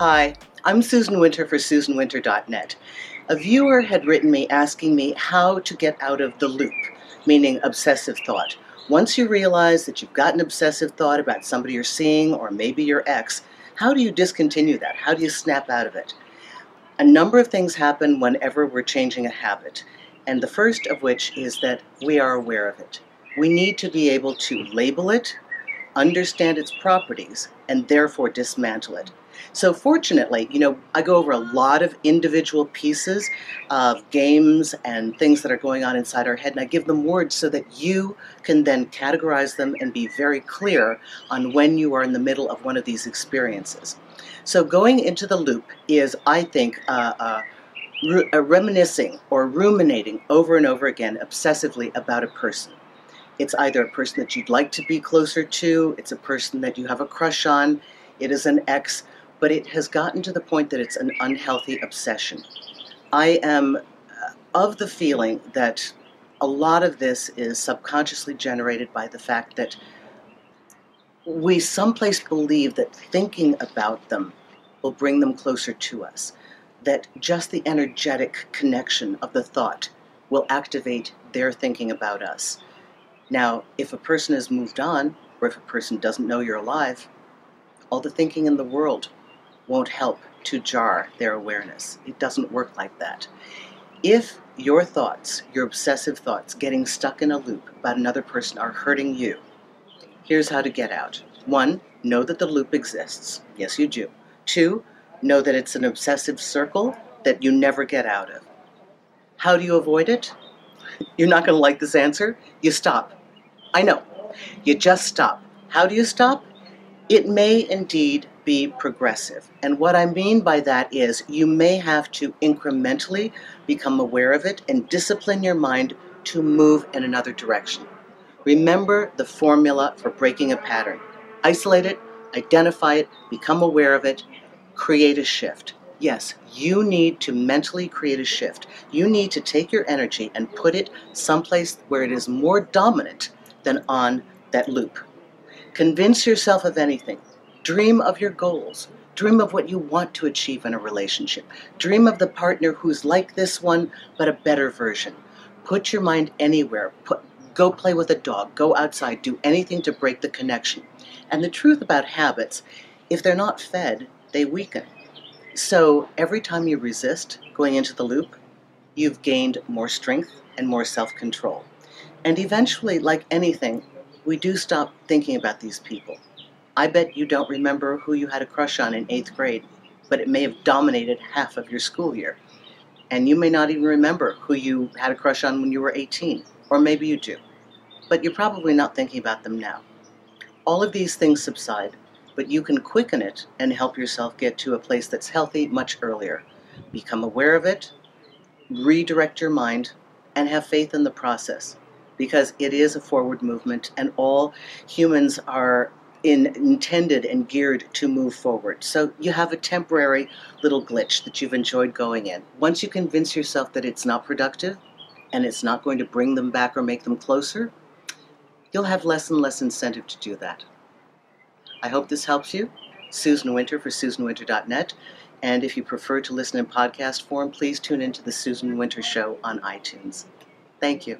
Hi, I'm Susan Winter for SusanWinter.net. A viewer had written me asking me how to get out of the loop, meaning obsessive thought. Once you realize that you've got an obsessive thought about somebody you're seeing or maybe your ex, how do you discontinue that? How do you snap out of it? A number of things happen whenever we're changing a habit, and the first of which is that we are aware of it. We need to be able to label it, understand its properties, and therefore dismantle it. So fortunately, you know, I go over a lot of individual pieces of games and things that are going on inside our head, and I give them words so that you can then categorize them and be very clear on when you are in the middle of one of these experiences. So going into the loop is, I think, uh, uh, re- reminiscing or ruminating over and over again obsessively about a person. It's either a person that you'd like to be closer to, it's a person that you have a crush on, it is an ex, but it has gotten to the point that it's an unhealthy obsession. I am uh, of the feeling that a lot of this is subconsciously generated by the fact that we someplace believe that thinking about them will bring them closer to us, that just the energetic connection of the thought will activate their thinking about us. Now, if a person has moved on, or if a person doesn't know you're alive, all the thinking in the world won't help to jar their awareness. It doesn't work like that. If your thoughts, your obsessive thoughts, getting stuck in a loop about another person are hurting you, here's how to get out. One, know that the loop exists. Yes, you do. Two, know that it's an obsessive circle that you never get out of. How do you avoid it? You're not going to like this answer. You stop. I know. You just stop. How do you stop? It may indeed be progressive. And what I mean by that is you may have to incrementally become aware of it and discipline your mind to move in another direction. Remember the formula for breaking a pattern isolate it, identify it, become aware of it, create a shift. Yes, you need to mentally create a shift. You need to take your energy and put it someplace where it is more dominant than on that loop. Convince yourself of anything. Dream of your goals. Dream of what you want to achieve in a relationship. Dream of the partner who's like this one, but a better version. Put your mind anywhere. Put, go play with a dog. Go outside. Do anything to break the connection. And the truth about habits, if they're not fed, they weaken. So every time you resist going into the loop, you've gained more strength and more self control. And eventually, like anything, we do stop thinking about these people. I bet you don't remember who you had a crush on in eighth grade, but it may have dominated half of your school year. And you may not even remember who you had a crush on when you were 18, or maybe you do. But you're probably not thinking about them now. All of these things subside, but you can quicken it and help yourself get to a place that's healthy much earlier. Become aware of it, redirect your mind, and have faith in the process because it is a forward movement and all humans are in, intended and geared to move forward. So you have a temporary little glitch that you've enjoyed going in. Once you convince yourself that it's not productive and it's not going to bring them back or make them closer, you'll have less and less incentive to do that. I hope this helps you. Susan Winter for SusanWinter.net. And if you prefer to listen in podcast form, please tune into the Susan Winter Show on iTunes. Thank you.